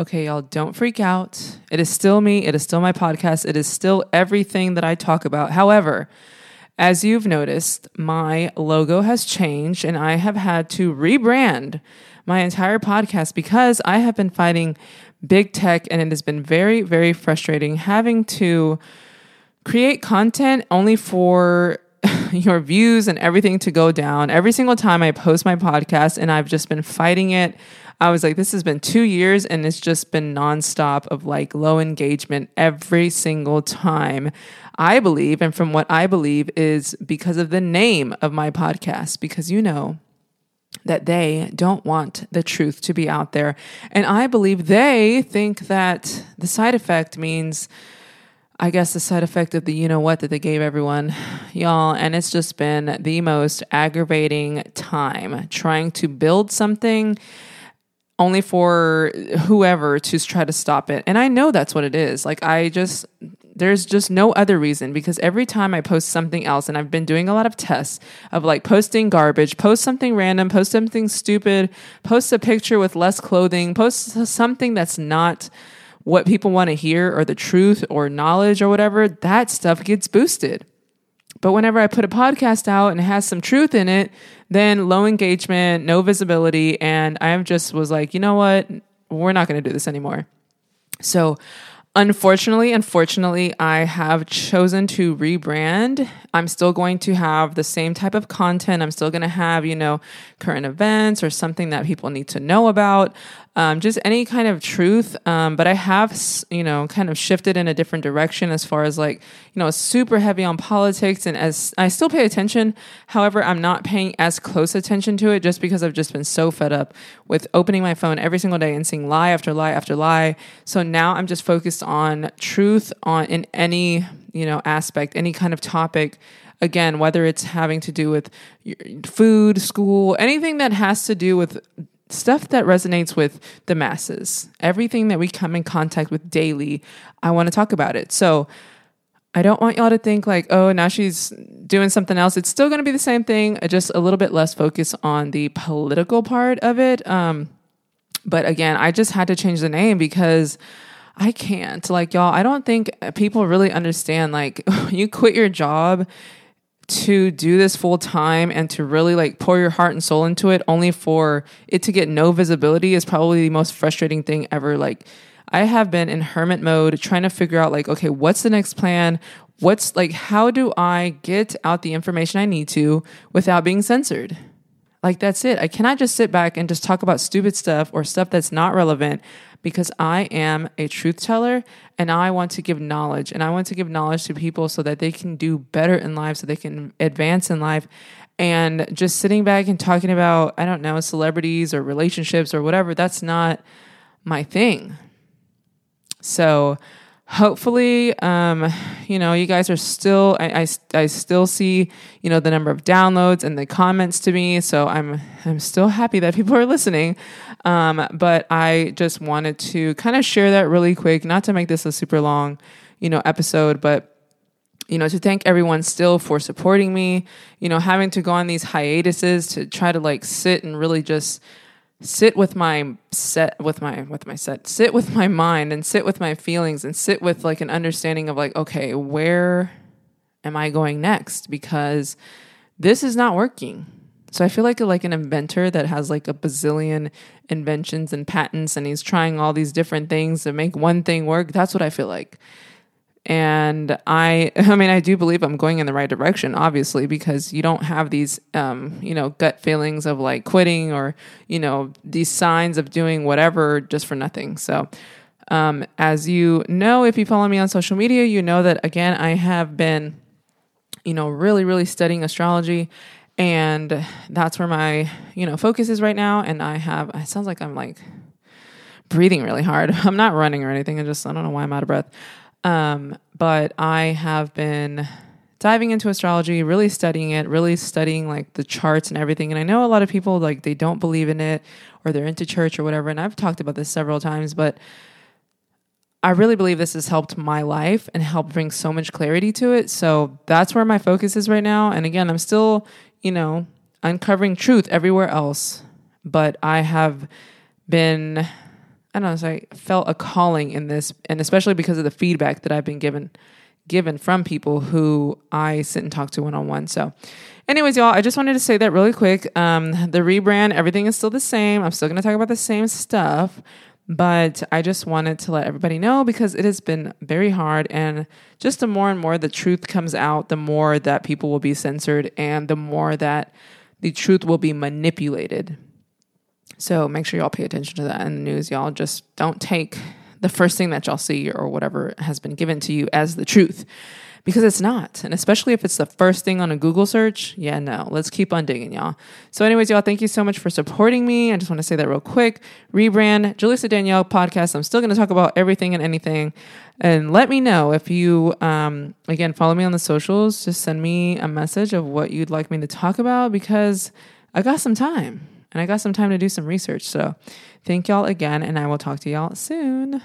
Okay, y'all, don't freak out. It is still me. It is still my podcast. It is still everything that I talk about. However, as you've noticed, my logo has changed and I have had to rebrand my entire podcast because I have been fighting big tech and it has been very, very frustrating having to create content only for your views and everything to go down every single time I post my podcast and I've just been fighting it. I was like, this has been two years and it's just been nonstop of like low engagement every single time. I believe, and from what I believe, is because of the name of my podcast, because you know, that they don't want the truth to be out there. And I believe they think that the side effect means, I guess, the side effect of the you know what that they gave everyone, y'all. And it's just been the most aggravating time trying to build something only for whoever to try to stop it. And I know that's what it is. Like, I just, there's just no other reason because every time I post something else, and I've been doing a lot of tests of like posting garbage, post something random, post something stupid, post a picture with less clothing, post something that's not what people want to hear or the truth or knowledge or whatever, that stuff gets boosted. But whenever I put a podcast out and it has some truth in it, then low engagement, no visibility. And I just was like, you know what? We're not going to do this anymore. So, unfortunately, unfortunately, I have chosen to rebrand. I'm still going to have the same type of content. I'm still going to have, you know, current events or something that people need to know about um, just any kind of truth. Um, but I have, you know, kind of shifted in a different direction as far as like, you know, super heavy on politics. And as I still pay attention, however, I'm not paying as close attention to it just because I've just been so fed up with opening my phone every single day and seeing lie after lie after lie. So now I'm just focused on truth on in any, you know, aspect, any kind of topic again, whether it's having to do with food, school, anything that has to do with stuff that resonates with the masses. Everything that we come in contact with daily, I want to talk about it. So I don't want y'all to think like, oh, now she's doing something else. It's still going to be the same thing, just a little bit less focus on the political part of it. Um, but again, I just had to change the name because I can't. Like, y'all, I don't think people really understand. Like, you quit your job to do this full time and to really like pour your heart and soul into it only for it to get no visibility is probably the most frustrating thing ever like i have been in hermit mode trying to figure out like okay what's the next plan what's like how do i get out the information i need to without being censored like that's it i cannot just sit back and just talk about stupid stuff or stuff that's not relevant because I am a truth teller and I want to give knowledge and I want to give knowledge to people so that they can do better in life, so they can advance in life. And just sitting back and talking about, I don't know, celebrities or relationships or whatever, that's not my thing. So, hopefully um, you know you guys are still I, I, I still see you know the number of downloads and the comments to me so i'm i'm still happy that people are listening um, but i just wanted to kind of share that really quick not to make this a super long you know episode but you know to thank everyone still for supporting me you know having to go on these hiatuses to try to like sit and really just sit with my set with my with my set sit with my mind and sit with my feelings and sit with like an understanding of like okay where am i going next? Because this is not working so i feel like like an inventor that has like a bazillion inventions and patents and he's trying all these different things to make one thing work that's what i feel like. And i i mean i do believe i'm going in the right direction obviously because you don't have these um, you know gut feelings of like quitting or you know these signs of doing whatever just for nothing. So um, as you know if you follow me on social media you know that again i have been you know really really studying astrology and that's where my you know focus is right now and i have it sounds like i'm like breathing really hard i'm not running or anything i just i don't know why i'm out of breath um, but I have been diving into astrology, really studying it, really studying like the charts and everything. And I know a lot of people like they don't believe in it or they're into church or whatever. And I've talked about this several times, but I really believe this has helped my life and helped bring so much clarity to it. So that's where my focus is right now. And again, I'm still, you know, uncovering truth everywhere else, but I have been I don't know, so I felt a calling in this, and especially because of the feedback that I've been given given from people who I sit and talk to one on one. So, anyways, y'all, I just wanted to say that really quick. Um, the rebrand, everything is still the same. I'm still going to talk about the same stuff, but I just wanted to let everybody know because it has been very hard. And just the more and more the truth comes out, the more that people will be censored and the more that the truth will be manipulated. So make sure y'all pay attention to that in the news. Y'all just don't take the first thing that y'all see or whatever has been given to you as the truth because it's not. And especially if it's the first thing on a Google search, yeah, no, let's keep on digging, y'all. So, anyways, y'all, thank you so much for supporting me. I just want to say that real quick. Rebrand, Julissa Danielle podcast. I'm still going to talk about everything and anything. And let me know if you, um, again, follow me on the socials. Just send me a message of what you'd like me to talk about because I got some time and I got some time to do some research. So thank y'all again, and I will talk to y'all soon.